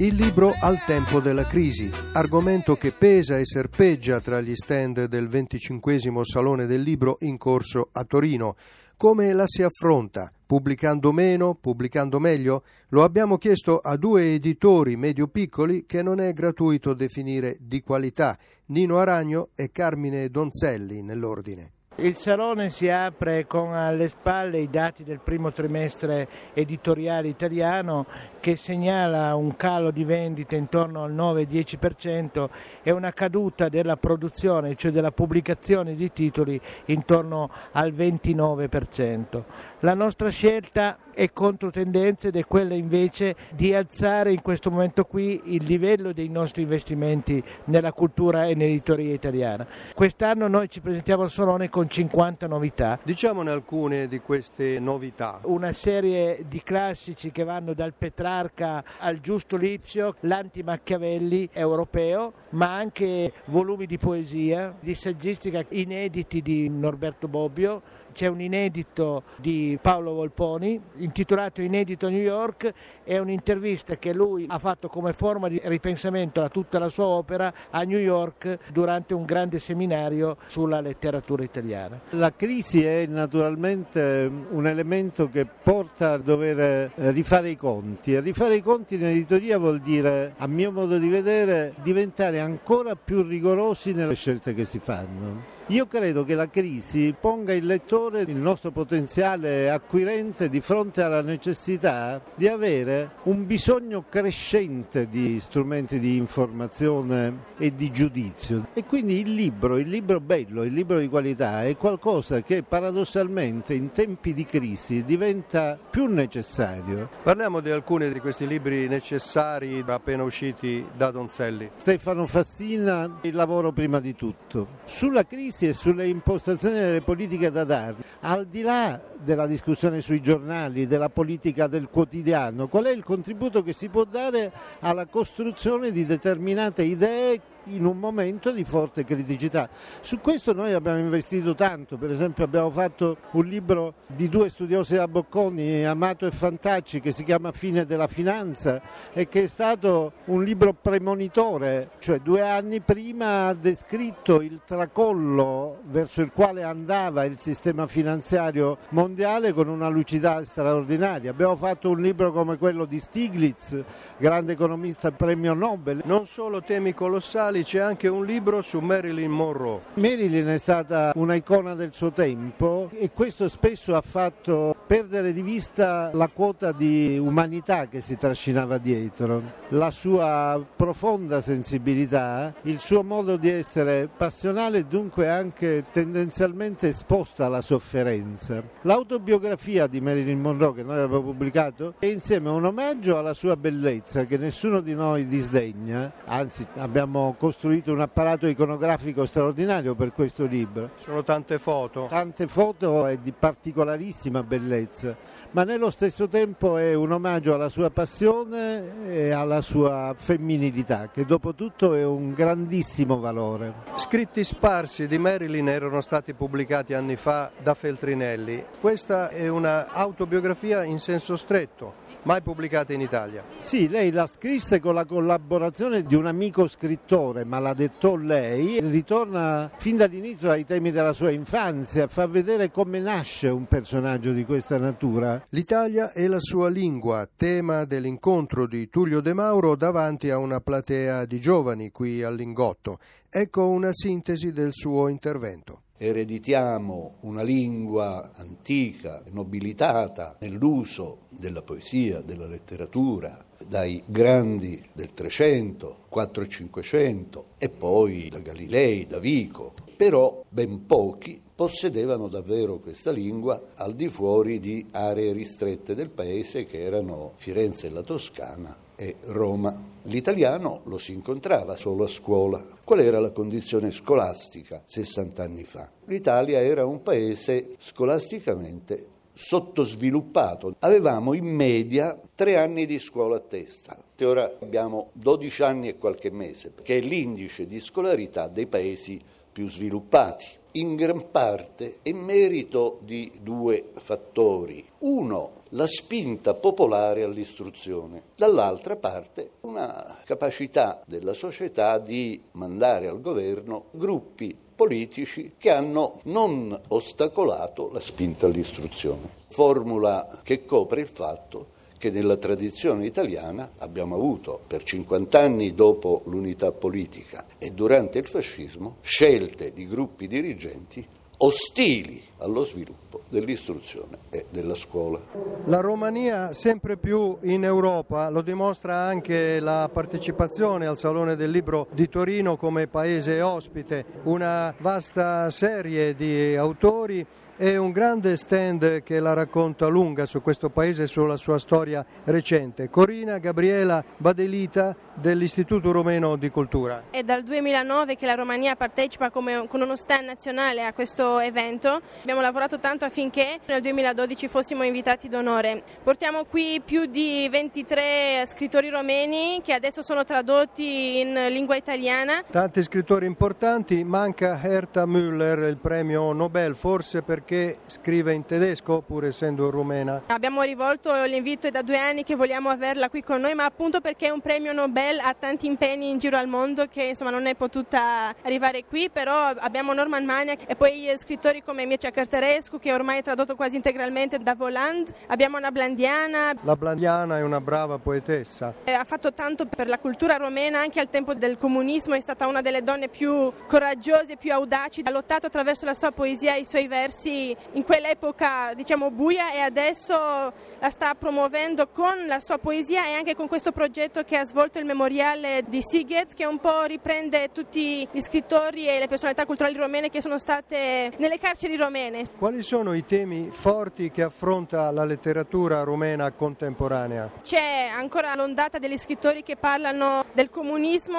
Il libro al tempo della crisi, argomento che pesa e serpeggia tra gli stand del 25 Salone del Libro in corso a Torino. Come la si affronta? Pubblicando meno, pubblicando meglio? Lo abbiamo chiesto a due editori medio-piccoli che non è gratuito definire di qualità, Nino Aragno e Carmine Donzelli nell'ordine. Il salone si apre con alle spalle i dati del primo trimestre editoriale italiano che segnala un calo di vendite intorno al 9-10% e una caduta della produzione, cioè della pubblicazione di titoli intorno al 29%. La nostra scelta è controtendenza ed è quella invece di alzare in questo momento qui il livello dei nostri investimenti nella cultura e nell'editoria italiana. Quest'anno noi ci presentiamo al Salone con 50 novità. Diciamone alcune di queste novità. Una serie di classici che vanno dal Petrarca al Giusto Lizio, l'anti-Machiavelli europeo, ma anche volumi di poesia, di saggistica inediti di Norberto Bobbio, c'è un inedito di Paolo Volponi intitolato Inedito New York, è un'intervista che lui ha fatto come forma di ripensamento a tutta la sua opera a New York durante un grande seminario sulla letteratura italiana. La crisi è naturalmente un elemento che porta a dover eh, rifare i conti e rifare i conti in editoria vuol dire, a mio modo di vedere, diventare ancora più rigorosi nelle scelte che si fanno. Io credo che la crisi ponga il lettore, il nostro potenziale acquirente, di fronte alla necessità di avere un bisogno crescente di strumenti di informazione e di giudizio. E quindi il libro, il libro bello, il libro di qualità è qualcosa che paradossalmente in tempi di crisi diventa più necessario. Parliamo di alcuni di questi libri necessari appena usciti da Donzelli. Stefano Fassina, il lavoro prima di tutto. Sulla crisi giudizi e sulle impostazioni delle politiche da dare, al di là della discussione sui giornali, della politica del quotidiano, qual è il contributo che si può dare alla costruzione di determinate idee in un momento di forte criticità. Su questo noi abbiamo investito tanto, per esempio abbiamo fatto un libro di due studiosi da Bocconi, Amato e Fantacci, che si chiama Fine della finanza e che è stato un libro premonitore, cioè due anni prima ha descritto il tracollo verso il quale andava il sistema finanziario mondiale con una lucidità straordinaria. Abbiamo fatto un libro come quello di Stiglitz, grande economista premio Nobel. Non solo temi colossali, Italy c'è anche un libro su Marilyn Monroe. Marilyn è stata una icona del suo tempo e questo spesso ha fatto perdere di vista la quota di umanità che si trascinava dietro, la sua profonda sensibilità, il suo modo di essere passionale e dunque anche tendenzialmente esposta alla sofferenza. L'autobiografia di Marilyn Monroe che noi abbiamo pubblicato è insieme un omaggio alla sua bellezza che nessuno di noi disdegna, anzi abbiamo costruito un apparato iconografico straordinario per questo libro. Sono tante foto. Tante foto e di particolarissima bellezza, ma nello stesso tempo è un omaggio alla sua passione e alla sua femminilità, che dopo tutto è un grandissimo valore. Scritti sparsi di Marilyn erano stati pubblicati anni fa da Feltrinelli. Questa è un'autobiografia in senso stretto mai pubblicata in Italia. Sì, lei la scrisse con la collaborazione di un amico scrittore, ma l'ha detto lei, ritorna fin dall'inizio ai temi della sua infanzia, fa vedere come nasce un personaggio di questa natura. L'Italia e la sua lingua, tema dell'incontro di Tullio De Mauro davanti a una platea di giovani qui al Lingotto. Ecco una sintesi del suo intervento ereditiamo una lingua antica, nobilitata nell'uso della poesia, della letteratura, dai grandi del Trecento, 4 e 500 e poi da Galilei, da Vico, però ben pochi possedevano davvero questa lingua al di fuori di aree ristrette del paese che erano Firenze e la Toscana e Roma. L'italiano lo si incontrava solo a scuola. Qual era la condizione scolastica 60 anni fa? L'Italia era un paese scolasticamente sottosviluppato. Avevamo in media tre anni di scuola a testa. Ora abbiamo 12 anni e qualche mese, che è l'indice di scolarità dei paesi più sviluppati. In gran parte è merito di due fattori. Uno, la spinta popolare all'istruzione, dall'altra parte una capacità della società di mandare al governo gruppi politici che hanno non ostacolato la spinta all'istruzione. Formula che copre il fatto che nella tradizione italiana abbiamo avuto per 50 anni dopo l'unità politica e durante il fascismo scelte di gruppi dirigenti ostili allo sviluppo dell'istruzione e della scuola. La Romania sempre più in Europa, lo dimostra anche la partecipazione al Salone del Libro di Torino come paese ospite, una vasta serie di autori è un grande stand che la racconta lunga su questo paese e sulla sua storia recente. Corina Gabriela Badelita dell'Istituto Romeno di Cultura. È dal 2009 che la Romania partecipa come, con uno stand nazionale a questo evento. Abbiamo lavorato tanto affinché nel 2012 fossimo invitati d'onore. Portiamo qui più di 23 scrittori romeni che adesso sono tradotti in lingua italiana. Tanti scrittori importanti, manca Herta Müller, il premio Nobel, forse perché perché scrive in tedesco pur essendo rumena. Abbiamo rivolto l'invito da due anni che vogliamo averla qui con noi, ma appunto perché è un premio Nobel, ha tanti impegni in giro al mondo che insomma non è potuta arrivare qui, però abbiamo Norman Maniac e poi scrittori come Mircea Cărtărescu che ormai è tradotto quasi integralmente da Voland, abbiamo una Blandiana. La Blandiana è una brava poetessa. Ha fatto tanto per la cultura romena anche al tempo del comunismo, è stata una delle donne più coraggiose, più audaci, ha lottato attraverso la sua poesia e i suoi versi in quell'epoca diciamo buia e adesso la sta promuovendo con la sua poesia e anche con questo progetto che ha svolto il memoriale di Siget che un po' riprende tutti gli scrittori e le personalità culturali romene che sono state nelle carceri romene. Quali sono i temi forti che affronta la letteratura romena contemporanea? C'è ancora l'ondata degli scrittori che parlano del comunismo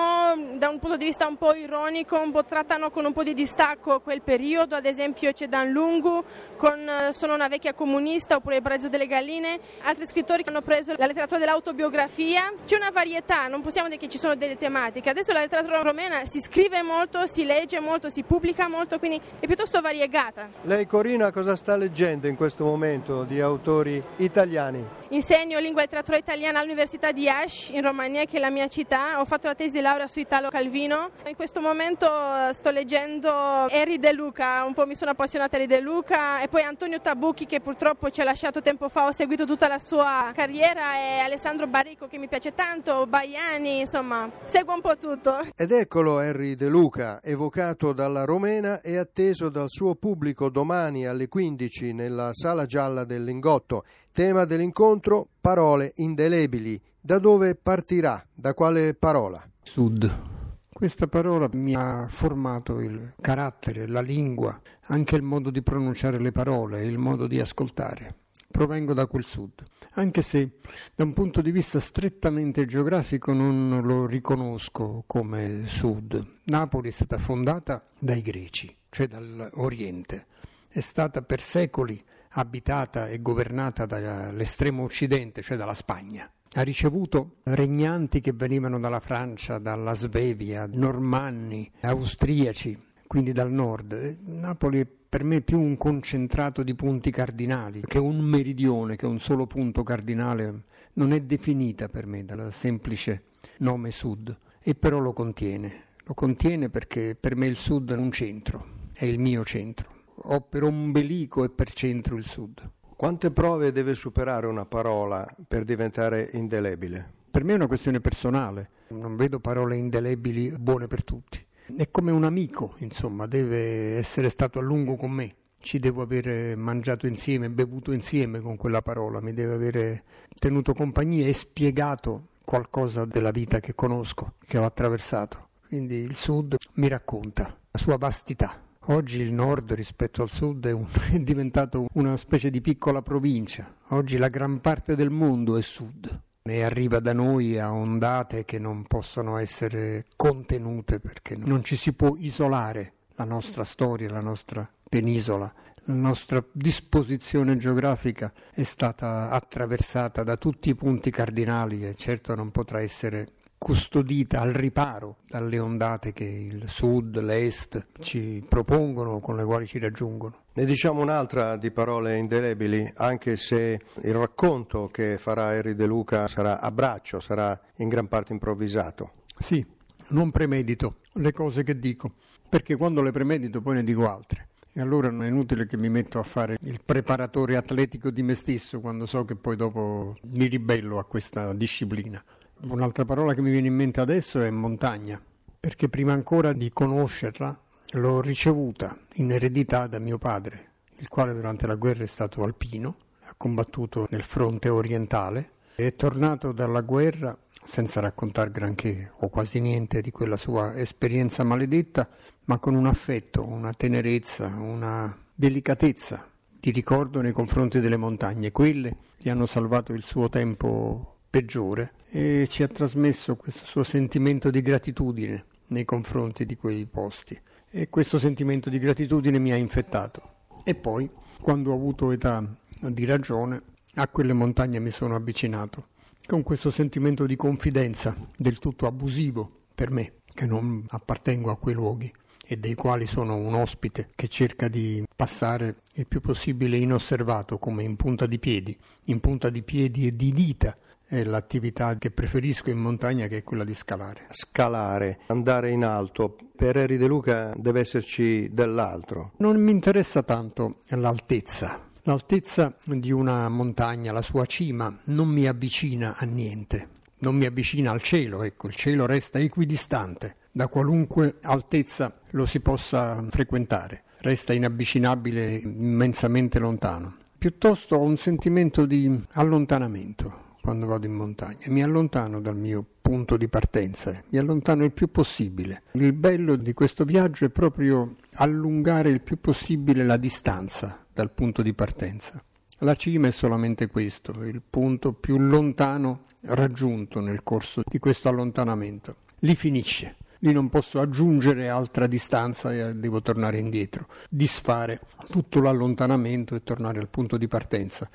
da un punto di vista un po' ironico, un po' trattano con un po' di distacco quel periodo, ad esempio c'è Dan Lungu Lungu con eh, Sono una vecchia comunista oppure Il brezzo delle galline, altri scrittori hanno preso la letteratura dell'autobiografia. C'è una varietà, non possiamo dire che ci sono delle tematiche. Adesso la letteratura romena si scrive molto, si legge molto, si pubblica molto, quindi è piuttosto variegata. Lei Corina cosa sta leggendo in questo momento di autori italiani? Insegno lingua e letteratura italiana all'Università di Ash in Romania, che è la mia città. Ho fatto la tesi di laurea su Italo Calvino. In questo momento eh, sto leggendo Eri De Luca, un po' mi sono appassionata Eri De Luca e poi Antonio Tabucchi che purtroppo ci ha lasciato tempo fa, ho seguito tutta la sua carriera e Alessandro Barrico che mi piace tanto, Baiani, insomma, seguo un po' tutto. Ed eccolo Harry De Luca, evocato dalla Romena e atteso dal suo pubblico domani alle 15 nella Sala Gialla del Lingotto. Tema dell'incontro, parole indelebili. Da dove partirà? Da quale parola? Sud. Questa parola mi ha formato il carattere, la lingua, anche il modo di pronunciare le parole, il modo di ascoltare. Provengo da quel sud, anche se da un punto di vista strettamente geografico non lo riconosco come sud. Napoli è stata fondata dai greci, cioè dall'Oriente. È stata per secoli abitata e governata dall'estremo occidente, cioè dalla Spagna. Ha ricevuto regnanti che venivano dalla Francia, dalla Svevia, normanni, austriaci, quindi dal nord. Napoli è per me più un concentrato di punti cardinali che un meridione, che un solo punto cardinale. Non è definita per me dal semplice nome sud, e però lo contiene. Lo contiene perché per me il sud è un centro, è il mio centro ho per ombelico e per centro il Sud. Quante prove deve superare una parola per diventare indelebile? Per me è una questione personale, non vedo parole indelebili buone per tutti. È come un amico, insomma, deve essere stato a lungo con me. Ci devo aver mangiato insieme, bevuto insieme con quella parola, mi deve aver tenuto compagnia e spiegato qualcosa della vita che conosco, che ho attraversato. Quindi il Sud mi racconta la sua vastità. Oggi il nord rispetto al sud è, un, è, diventato una specie di piccola provincia. Oggi la gran parte del mondo è sud. e arriva da noi a ondate che non possono essere contenute perché non ci si può isolare la nostra storia, la nostra penisola. La nostra disposizione geografica è stata attraversata da tutti i punti cardinali e certo non potrà essere custodita al riparo dalle ondate che il sud, l'est ci propongono, con le quali ci raggiungono. Ne diciamo un'altra di parole indelebili, anche se il racconto che farà Eri De Luca sarà a braccio, sarà in gran parte improvvisato. Sì, non premedito le cose che dico, perché quando le premedito poi ne dico altre. E allora non è inutile che mi metto a fare il preparatore atletico di me stesso quando so che poi dopo mi ribello a questa disciplina. Un'altra parola che mi viene in mente adesso è montagna, perché prima ancora di conoscerla l'ho ricevuta in eredità da mio padre, il quale durante la guerra è stato alpino, ha combattuto nel fronte orientale, è tornato dalla guerra senza raccontare granché o quasi niente di quella sua esperienza maledetta, ma con un affetto, una tenerezza, una delicatezza di ricordo nei confronti delle montagne. Quelle gli hanno salvato il suo tempo peggiore. E ci ha trasmesso questo suo sentimento di gratitudine nei confronti di quei posti. E questo sentimento di gratitudine mi ha infettato. E poi quando ho avuto età di ragione a quelle montagne mi sono avvicinato con questo sentimento di confidenza del tutto abusivo per me che non appartengo a quei luoghi e dei quali sono un ospite che cerca di passare il più possibile inosservato come in punta di piedi, in punta di piedi e di dita è l'attività che preferisco in montagna che è quella di scalare. Scalare, andare in alto, per Eri De Luca deve esserci dell'altro. Non mi interessa tanto l'altezza. L'altezza di una montagna, la sua cima, non mi avvicina a niente, non mi avvicina al cielo, ecco, il cielo resta equidistante, da qualunque altezza lo si possa frequentare, resta inavvicinabile, immensamente lontano. Piuttosto ho un sentimento di allontanamento, quando vado in montagna, mi allontano dal mio punto di partenza, mi allontano il più possibile. Il bello di questo viaggio è proprio allungare il più possibile la distanza dal punto di partenza. La cima è solamente questo, il punto più lontano raggiunto nel corso di questo allontanamento. Lì finisce, lì non posso aggiungere altra distanza e devo tornare indietro, disfare tutto l'allontanamento e tornare al punto di partenza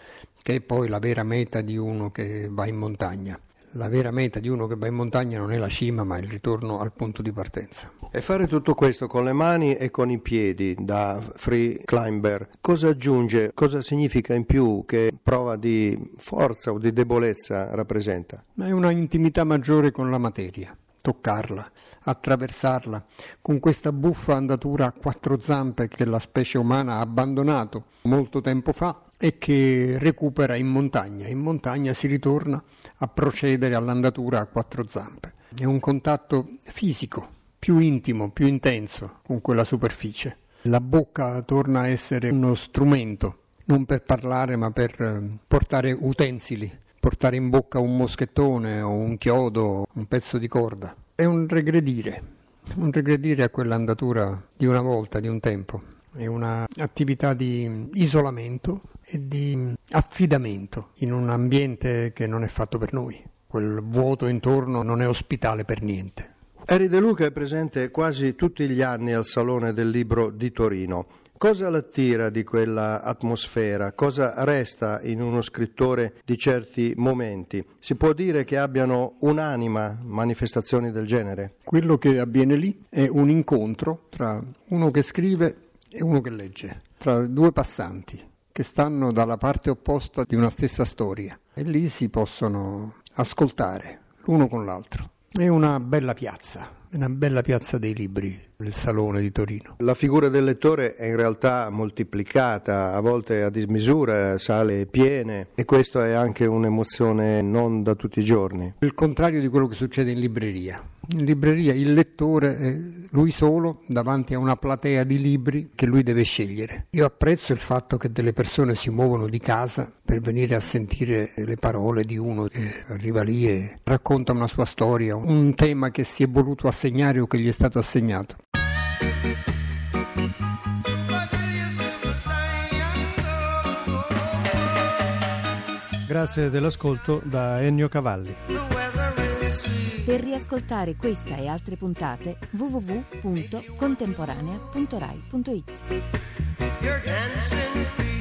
che è poi la vera meta di uno che va in montagna. La vera meta di uno che va in montagna non è la cima, ma il ritorno al punto di partenza. E fare tutto questo con le mani e con i piedi da free climber, cosa aggiunge, cosa significa in più, che prova di forza o di debolezza rappresenta? Ma è una intimità maggiore con la materia toccarla, attraversarla, con questa buffa andatura a quattro zampe che la specie umana ha abbandonato molto tempo fa e che recupera in montagna. In montagna si ritorna a procedere all'andatura a quattro zampe. È un contatto fisico, più intimo, più intenso con quella superficie. La bocca torna a essere uno strumento, non per parlare ma per eh, portare utensili, portare in bocca un moschettone o un chiodo, un pezzo di corda. È un regredire, un regredire a quell'andatura di una volta, di un tempo. È un'attività di isolamento e di affidamento in un ambiente che non è fatto per noi. Quel vuoto intorno non è ospitale per niente. Eri De Luca è presente quasi tutti gli anni al Salone del Libro di Torino. Cosa l'attira di quella atmosfera? Cosa resta in uno scrittore di certi momenti? Si può dire che abbiano un'anima manifestazioni del genere? Quello che avviene lì è un incontro tra uno che scrive e uno che legge, tra due passanti che stanno dalla parte opposta di una stessa storia e lì si possono ascoltare l'uno con l'altro. È una bella piazza, una bella piazza dei libri, il Salone di Torino. La figura del lettore è in realtà moltiplicata, a volte a dismisura, sale piene e questa è anche un'emozione non da tutti i giorni. Il contrario di quello che succede in libreria. In libreria il lettore è lui solo davanti a una platea di libri che lui deve scegliere. Io apprezzo il fatto che delle persone si muovono di casa per venire a sentire le parole di uno che arriva lì e racconta una sua storia, un tema che si è voluto assegnare o che gli è stato assegnato. Grazie dell'ascolto da Ennio Cavalli. Per riascoltare questa e altre puntate www.contemporanea.rai.it